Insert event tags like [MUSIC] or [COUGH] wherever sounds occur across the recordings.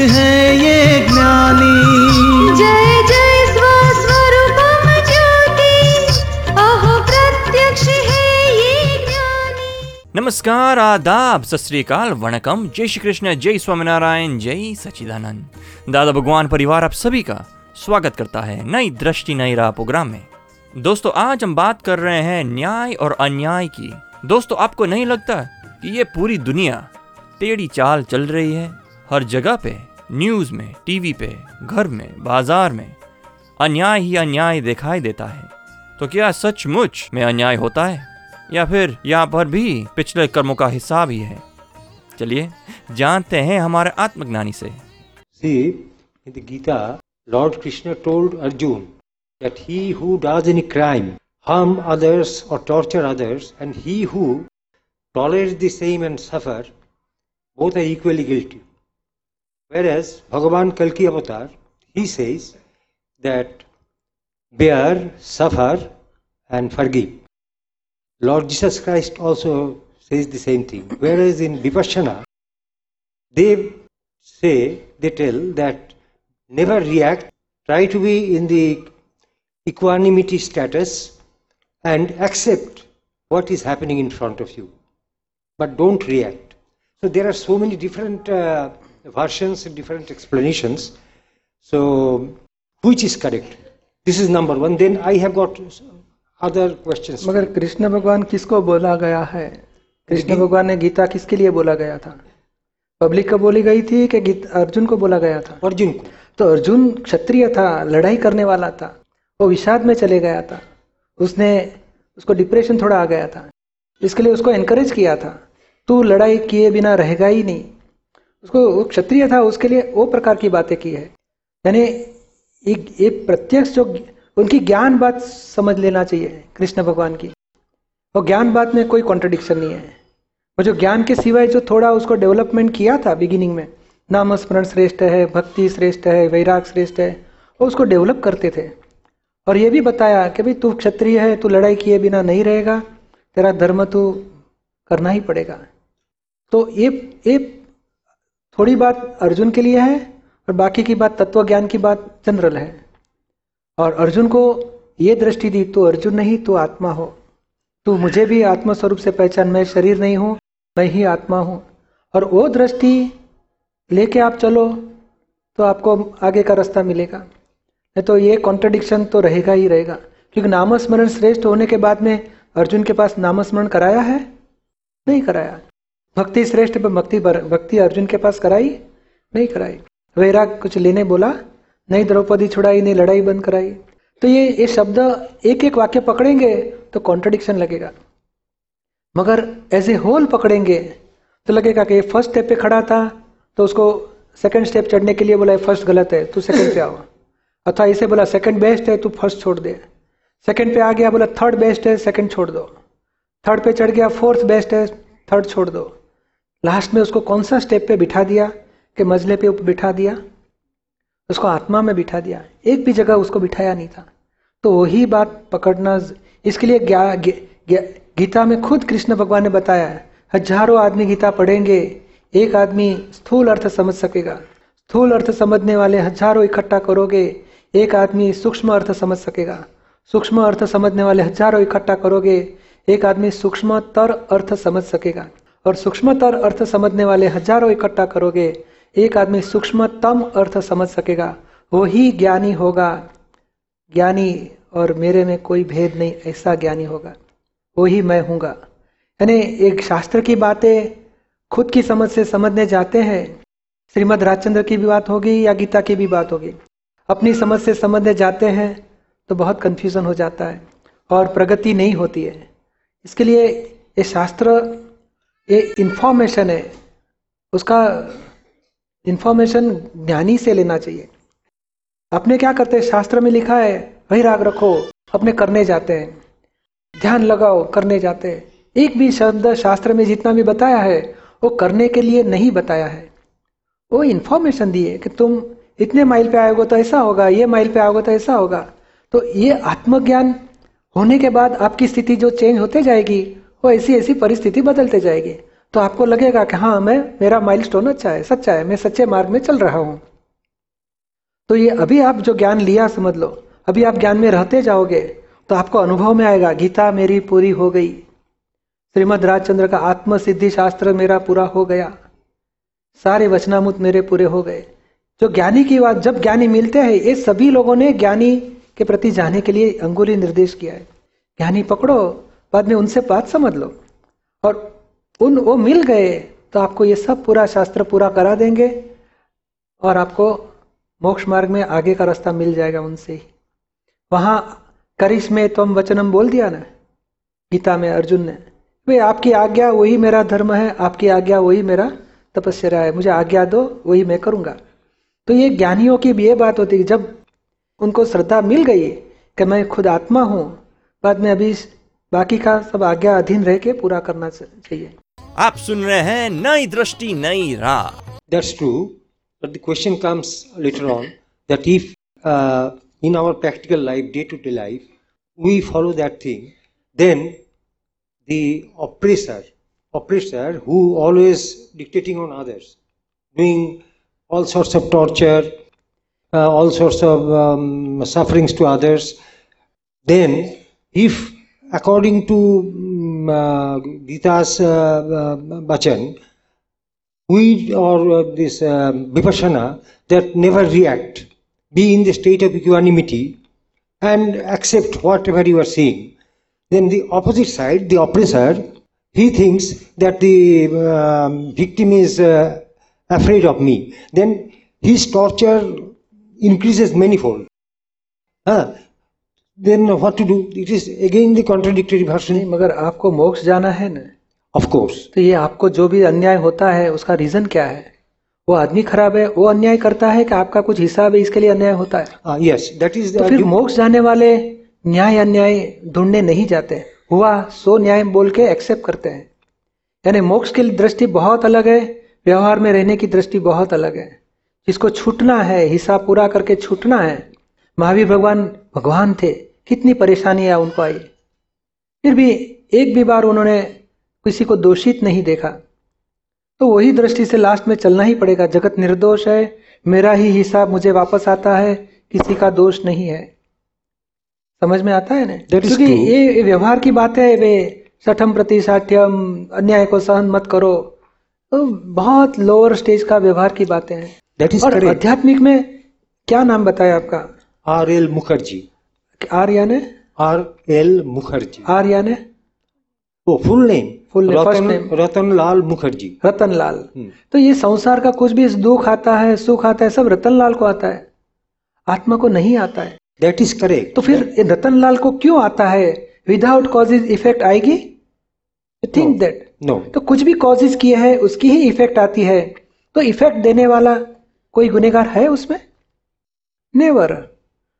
है ये ज्ञानी। जय जय स्वस्वरूपम ज्योति। अहो प्रत्यक्ष है ये ज्ञानी। नमस्कार आदाब सत श्रीकाल वणकम। जय श्री कृष्ण जय स्वामीनारायण जय सचिदानंद दादा भगवान परिवार आप सभी का स्वागत करता है नई दृष्टि नई राह प्रोग्राम में। दोस्तों आज हम बात कर रहे हैं न्याय और अन्याय की। दोस्तों आपको नहीं लगता कि ये पूरी दुनिया टेढ़ी चाल चल रही है? हर जगह पे न्यूज़ में, टीवी पे, घर में, बाज़ार में अन्याय ही अन्याय दिखाई देता है। तो क्या सचमुच में अन्याय होता है? या फिर यहाँ पर भी पिछले कर्मों का हिसाब ही है? चलिए, जानते हैं हमारे आत्मज्ञानी से। Gita lord Krishna told Arjun that he who does any crime harm others और torture others and he who tolerate the same and suffer both are equally guilty Whereas Bhagavan Kalki Avatar, he says that bear, suffer, and forgive. Lord Jesus Christ also says the same thing. Whereas in Vipassana, they say, they tell that never react, try to be in the equanimity status and accept what is happening in front of you. But don't react. So there are so many different uh, versions different explanations. So which is correct? This is number one. Then I have got other questions. मगर कृष्ण भगवान किसको बोला गया है? कृष्ण भगवान ने गीता किसके लिए बोला गया था? पब्लिक को बोली गई थी कि अर्जुन को बोला गया था? अर्जुन को। तो अर्जुन क्षत्रिय था लड़ाई करने वाला था। वो विषाद में चले गया था। उसने उसको डिप्रेशन थोड़ा आ गया था। इसके लिए उसको एनकरेज किया था। तू लड़ाई किए बिना रहेगा ही नहीं। उसको क्षत्रिय था, उसके लिए वो प्रकार की बातें की है। यानी एक एक प्रत्यक्ष जो उनकी ज्ञान बात समझ लेना चाहिए कृष्ण भगवान की। और ज्ञान बात में कोई कॉन्ट्रडिक्शन नहीं है। और जो ज्ञान के सिवाय जो थोड़ा उसको डेवलपमेंट किया था बिगिनिंग में नाम स्मरण श्रेष्ठ है, भक्ति श्रेष्ठ है, वैराग श्रेष्ठ है, वो उसको डेवलप करते थे। और ये भी बताया कि भाई तू क्षत्रिय है, तू लड़ाई किए बिना नहीं रहेगा, तेरा धर्म तू करना ही पड़ेगा। तो ये ये थोड़ी बात अर्जुन के लिए है और बाकी की बात तत्व ज्ञान की बात जनरल है। और अर्जुन को ये दृष्टि दी, तू अर्जुन नहीं, तू आत्मा हो। तू मुझे भी आत्मा स्वरूप से पहचान, मैं शरीर नहीं हूँ, मैं ही आत्मा हूँ। और वो दृष्टि लेके आप चलो तो आपको आगे का रास्ता मिलेगा। नहीं तो ये कॉन्ट्रडिक्शन तो रहेगा ही रहेगा। क्योंकि नामस्मरण श्रेष्ठ होने के बाद में अर्जुन के पास नामस्मरण कराया है? नहीं कराया। भक्ति श्रेष्ठ भक्ति भक्ति अर्जुन के पास कराई? नहीं कराई। वैराग कुछ लेने बोला, नहीं द्रौपदी छुड़ाई, नहीं लड़ाई बंद कराई। तो ये ये शब्द एक एक वाक्य पकड़ेंगे तो कॉन्ट्रडिक्शन लगेगा। मगर एज ए होल पकड़ेंगे तो लगेगा कि फ़र्स्ट स्टेप पे खड़ा था तो उसको सेकंड स्टेप चढ़ने के लिए बोला फ़र्स्ट गलत है, तू सेकंड पे आओ। अथवा इसे बोला सेकंड बेस्ट है, तू फ़र्स्ट छोड़ दे। सेकंड पे आ गया, बोला थर्ड बेस्ट है सेकंड छोड़ दो। थर्ड पे चढ़ गया फोर्थ बेस्ट है थर्ड छोड़ दो। लास्ट में उसको कौन सा स्टेप पे बिठा दिया कि मजले पे बिठा दिया? उसको आत्मा में बिठा दिया। एक भी जगह उसको बिठाया नहीं था। तो वही बात पकड़ना इसके लिए ज्ञा, गीता में खुद कृष्ण भगवान ने बताया हज़ारों आदमी गीता पढ़ेंगे एक आदमी स्थूल अर्थ समझ सकेगा। स्थूल अर्थ समझने वाले हज़ारों इकट्ठा करोगे एक आदमी सूक्ष्म अर्थ समझ सकेगा। सूक्ष्म अर्थ समझने वाले हज़ारों इकट्ठा करोगे एक आदमी सूक्ष्म तर अर्थ समझ सकेगा। और सूक्ष्मतर अर्थ समझने वाले हज़ारों इकट्ठा करोगे, एक आदमी सूक्ष्मतम अर्थ समझ सकेगा, वही ज्ञानी होगा। ज्ञानी और मेरे में कोई भेद नहीं, ऐसा ज्ञानी होगा, वही मैं हूँगा। यानी एक शास्त्र की बातें खुद की समझ से समझने जाते हैं। श्रीमद राजचंद्र की भी बात होगी या गीता की भी बात होगी। अपनी समझ से समझने जाते हैं तो बहुत कंफ्यूजन हो जाता है और प्रगति नहीं होती है। इसके लिए ये शास्त्र ये इंफॉर्मेशन है। उसका इंफॉर्मेशन ज्ञानी से लेना चाहिए। अपने क्या करते हैं? शास्त्र में लिखा है, वही राग रखो, अपने करने जाते हैं। ध्यान लगाओ, करने जाते हैं। एक भी शब्द शास्त्र में जितना भी बताया है, वो करने के लिए नहीं बताया है। वो इन्फॉर्मेशन दिए कि तुम इतने माइल पे आओगे तो ऐसा होगा, ये माइल पे आओगे तो ऐसा होगा। तो ये आत्मज्ञान होने के बाद आपकी स्थिति जो चेंज होते जाएगी वो ऐसी ऐसी परिस्थिति बदलते जाएगी। तो आपको लगेगा कि हाँ मैं, मेरा माइलस्टोन अच्छा है, सच्चा है, मैं सच्चे मार्ग में चल रहा हूँ। तो ये अभी आप जो ज्ञान लिया, समझ लो, अभी आप ज्ञान में रहते जाओगे तो आपको अनुभव में आएगा, गीता मेरी पूरी हो गई। श्रीमद राजचंद्र का आत्म सिद्धि शास्त्र मेरा पूरा हो गया। सारे वचनामुत मेरे पूरे हो गए। जो ज्ञानी की बात, जब ज्ञानी मिलते हैं, ये सभी लोगों ने ज्ञानी के प्रति जाने के लिए अंगुली निर्देश किया है। ज्ञानी पकड़ो बाद में उनसे बात समझ लो। और उन, वो मिल गए तो आपको ये सब पूरा शास्त्र पूरा करा देंगे और आपको मोक्ष मार्ग में आगे का रास्ता मिल जाएगा उनसे ही। वहाँ करिश में तुम वचनम बोल दिया ना, गीता में अर्जुन ने, वे आपकी आज्ञा वही मेरा धर्म है, आपकी आज्ञा वही मेरा तपस्या है, मुझे आज्ञा दो, वही मैं करूँगा। तो ये ज्ञानियों की भी ये बात होती है जब उनको श्रद्धा मिल गई कि मैं खुद आत्मा हूँ, बाद में अभी बाकी का सब आज्ञा अधीन रह के पूरा करना चाहिए आप सुन रहे हैं नई दृष्टि नई राह That's true, but the question comes later on that if uh, in our practical life, day to day life, we follow that thing, then the oppressor, oppressor who always dictating on others, doing all sorts of torture, uh, all sorts of um, sufferings to others, then if according to um, uh, Gita's uh, uh, Bachan, we or uh, this um, vipassana that never react, be in the state of equanimity and accept whatever you are seeing. Then the opposite side, the oppressor, he thinks that the um, victim is uh, afraid of me. Then his torture increases manifold. Huh? What to do? It is again the contradictory नहीं version. मगर आपको मोक्ष जाना है ना? Of course. तो ये आपको जो भी अन्याय होता है उसका रीजन क्या है? वो आदमी खराब है वो अन्याय करता है कि आपका कुछ हिसाब है इसके लिए अन्याय होता है? Is the तो फिर मोक्ष जाने वाले न्याय अन्याय ढूँढने नहीं जाते हुआ सो न्याय बोल के एक्सेप्ट करते हैं। यानी मोक्ष की दृष्टि बहुत अलग है व्यवहार में रहने की दृष्टि बहुत अलग है। जिसको छूटना है हिसाब पूरा करके छूटना है महावीर भगवान भगवान थे। कितनी परेशानियाँ उनको आई। फिर भी एक भी बार उन्होंने किसी को दोषित नहीं देखा। तो वही दृष्टि से लास्ट में चलना ही पड़ेगा। जगत निर्दोष है मेरा ही हिसाब मुझे वापस आता है किसी का दोष नहीं है। समझ में आता है ना? क्योंकि ये व्यवहार की बात है वे सठम प्रति साठ्यम अन्याय को सहन मत करो। तो बहुत लोअर स्टेज का व्यवहार की बातें हैं। और आध्यात्मिक में क्या नाम बताया आपका? R L Mukherjee. आर याने R. L. Mukherjee. आर याने full name. Full name, first Ratan, name. Ratan Lal Ratan Lal. तो ये संसार का कुछ भी दुख आता है सुख आता है सब रतन लाल को आता है आत्मा को नहीं आता है That is correct. तो फिर ये रतन लाल को क्यों आता है विदाउट कॉजेज इफ़ेक्ट आएगी थिंक दैट No. तो कुछ भी कॉजेज किए हैं उसकी ही इफ़ेक्ट आती है तो इफ़ेक्ट देने वाला कोई गुनेगार है उसमें नेवर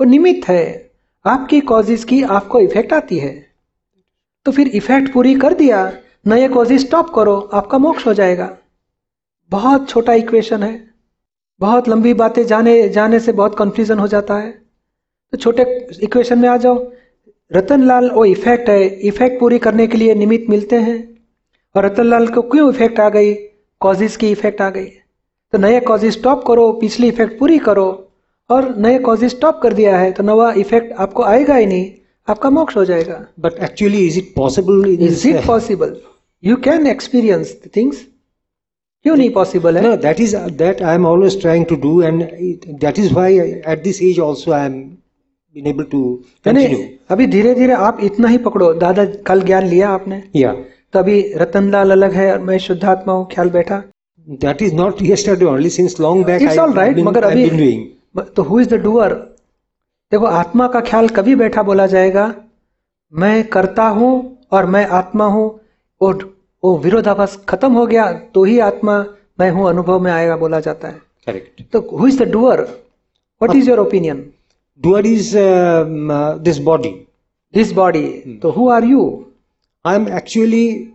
वो निमित्त है आपकी कॉजेज की आपको इफ़ेक्ट आती है। तो फिर इफ़ेक्ट पूरी कर दिया, नए कॉजेज स्टॉप करो, आपका मोक्ष हो जाएगा। बहुत छोटा इक्वेशन है। बहुत लंबी बातें जाने जाने से बहुत कंफ्यूजन हो जाता है। तो छोटे इक्वेशन में आ जाओ। रतनलाल, वो इफ़ेक्ट है। इफ़ेक्ट पूरी करने के लिए निमित्त मिलते हैं। और रतनलाल को क्यों इफ़ेक्ट आ गई? कॉजेज की इफ़ेक्ट आ गई। तो नए कॉजेज स्टॉप करो, पिछली इफ़ेक्ट पूरी करो। और नए कॉजेज स्टॉप कर दिया है तो नवा इफ़ेक्ट आपको आएगा ही नहीं आपका मोक्ष हो जाएगा। But actually is it possible is it possible you can experience things क्यों नहीं पॉसिबल है? That is that I am always trying to do and that is why at this age also I am been able to continue अभी धीरे धीरे आप इतना ही पकड़ो। दादा कल ज्ञान लिया आपने? या तो अभी रतन लाल अलग है और मैं शुद्धात्मा हूँ ख्याल बैठा? That is not yesterday only since long back it's all right मगर अभी डूइंग तो हु इज़ द डूअर देखो आत्मा का ख्याल कभी बैठा बोला जाएगा मैं करता हूँ और मैं आत्मा हूँ वो वो विरोधाभास खत्म हो गया तो ही आत्मा मैं हूँ अनुभव में आएगा बोला जाता है। करेक्ट तो who is the doer what is your opinion Doer is um, uh, this body. This body तो who are you I am actually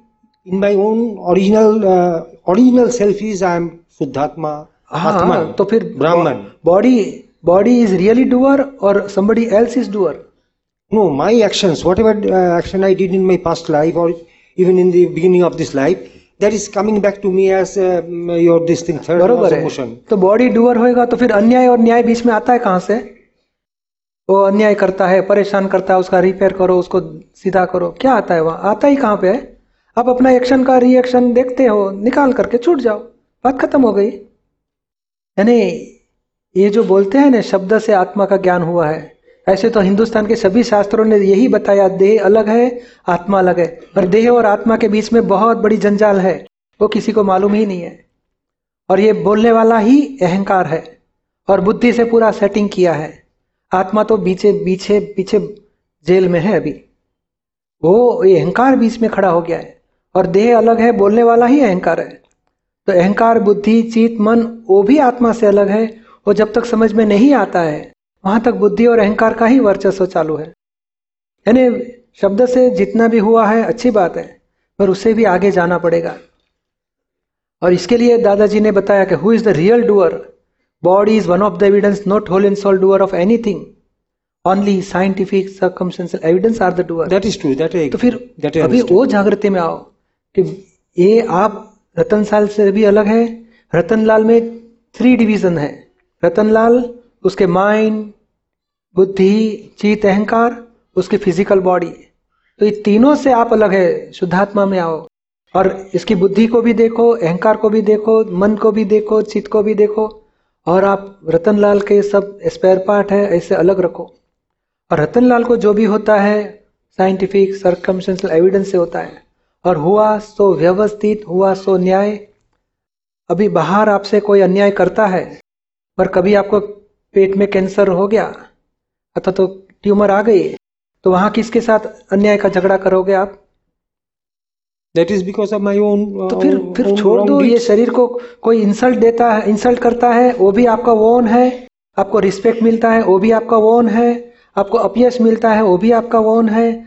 in my own original uh, original self is I am Suddhatma, Atman, हाँ तो फिर ब्राह्मण। Body body is really doer और somebody else is doer actions, whatever uh, action I did in my past life or even in the beginning of this life, that is coming back to me as um, your this thing, third laws बरोबर है। तो body doer होएगा तो फिर अन्याय और न्याय बीच में आता है कहाँ से? वो अन्याय करता है परेशान करता है उसका रिपेयर करो उसको सीधा करो। क्या आता है वहाँ? आता ही कहाँ पे है? आप अपना एक्शन का रिएक्शन देखते हो निकाल करके छूट जाओ। बात खत्म हो गई। यानी ये जो बोलते हैं ना, शब्द से आत्मा का ज्ञान हुआ है। ऐसे तो हिंदुस्तान के सभी शास्त्रों ने यही बताया, देह अलग है, आत्मा अलग है। पर देह और आत्मा के बीच में बहुत बड़ी जंजाल है, वो किसी को मालूम ही नहीं है। और ये बोलने वाला ही अहंकार है, और बुद्धि से पूरा सेटिंग किया है। आत्मा तो पीछे पीछे पीछे जेल में है अभी। वो अहंकार बीच में खड़ा हो गया है, और देह अलग है, बोलने वाला ही अहंकार है। तो अहंकार बुद्धि चित मन वो भी आत्मा से अलग है वो जब तक समझ में नहीं आता है वहाँ तक बुद्धि और अहंकार का ही वर्चस्व चालू है। यानी शब्द से जितना भी हुआ है अच्छी बात है पर उससे भी आगे जाना पड़ेगा। और इसके लिए दादाजी ने बताया कि who is the real doer body is one of the evidence not whole in soul doer of anything only scientific circumstantial evidence are the doer That is true. That I तो फिर अभी वो जागृति में आओ कि ये आप रतनलाल से भी अलग है। रतनलाल में थ्री डिवीज़न है। रतनलाल, उसके माइंड बुद्धि, चित, अहंकार, उसकी फ़िज़िकल बॉडी तो ये तीनों से आप अलग है, शुद्धात्मा में आओ। और इसकी बुद्धि को भी देखो, अहंकार को भी देखो, मन को भी देखो चित्त को भी देखो, और आप रतनलाल के सब स्पेयर पार्ट है, ऐसे अलग रखो। और रतनलाल को जो भी होता है साइंटिफिक सर्कमस्टेंशियल एविडेंस से होता है। और हुआ सो व्यवस्थित हुआ सो न्याय। अभी बाहर आपसे कोई अन्याय करता है पर कभी आपको पेट में कैंसर हो गया अथवा तो ट्यूमर आ गई तो वहाँ किसके साथ अन्याय का झगड़ा करोगे आप? That is because of my own. Uh, तो फिर फिर छोड़ दो ये शरीर को कोई इंसल्ट देता है इंसल्ट करता है वो भी आपका वोन है। आपको रिस्पेक्ट मिलता है वो भी आपका वोन है। आपको अपयश मिलता है वो भी आपका वोन है।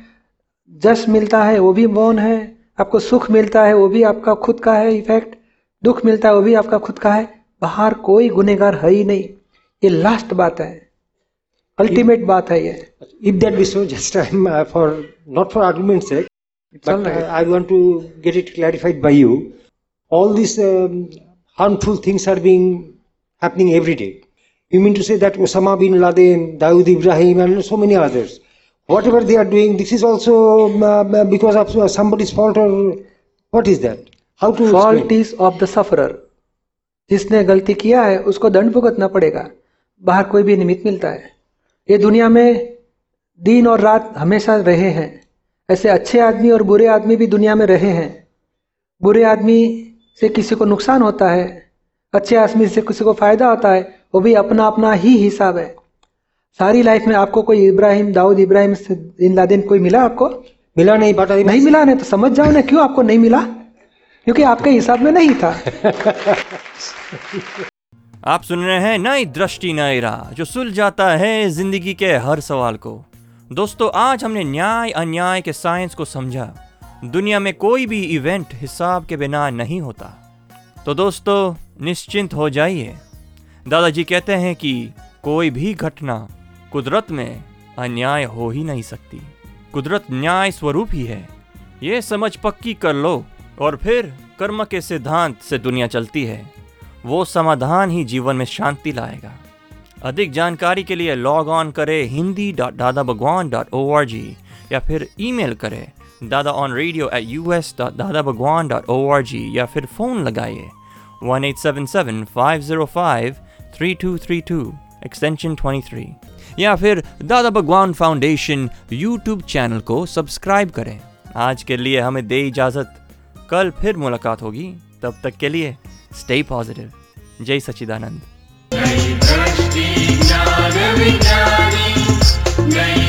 जश मिलता है वो भी वोन है। आपको सुख मिलता है वो भी आपका खुद का है इफ़ेक्ट दुख मिलता है वो भी आपका खुद का है. बाहर कोई गुनेगार है ही नहीं. ये लास्ट बात है. अल्टीमेट बात है ये. इफ़ दैट विश्व just I for not for argument से I want to get it clarified by you all this harmful things are being happening every day you mean to say that Osama bin Laden Dawood Ibrahim and so many others whatever they are doing, this is also um, uh, because of uh, somebody's fault, or what is that? How to explain? Is of the sufferer जिसने गलती किया है उसको दंड भुगतना पड़ेगा। बाहर कोई भी निमित्त मिलता है। ये दुनिया में दिन और रात हमेशा रहे हैं। ऐसे अच्छे आदमी और बुरे आदमी भी दुनिया में रहे हैं। बुरे आदमी से किसी को नुकसान होता है। अच्छे आदमी से किसी को फ़ायदा होता है वो भी अपना अपना ही हिसाब है। सारी लाइफ में आपको कोई इब्राहिम दाऊद इब्राहिम से इन लादेन कोई मिला आपको? मिला नहीं but I नहीं मिला नहीं तो समझ जाओ ना क्यों आपको नहीं मिला? क्योंकि आपके हिसाब में नहीं था। [LAUGHS] आप सुन रहे हैं नई दृष्टि नई राह जो सुलझाता है ज़िंदगी के हर सवाल को। दोस्तों आज हमने न्याय अन्याय के साइंस को समझा। दुनिया में कोई भी इवेंट हिसाब के बिना नहीं होता। तो दोस्तों निश्चिंत हो जाइए। दादाजी कहते हैं कि कोई भी घटना कुदरत में अन्याय हो ही नहीं सकती। कुदरत न्याय स्वरूप ही है। ये समझ पक्की कर लो और फिर कर्म के सिद्धांत से दुनिया चलती है। वो समाधान ही जीवन में शांति लाएगा। अधिक जानकारी के लिए लॉग ऑन करें Hindi dot Dada Bhagwan dot O R G या फिर ईमेल करें Dada on radio at U S dot Dada Bhagwan dot O R G या फिर फ़ोन लगाइए। One eight seven seven five zero five three two three two extension twenty three या फिर Dada Bhagwan foundation YouTube channel को subscribe करें। आज के लिए हमें दे इजाज़त। कल फिर मुलाकात होगी। तब तक के लिए स्टे पॉजिटिव जय सचिदानंद नई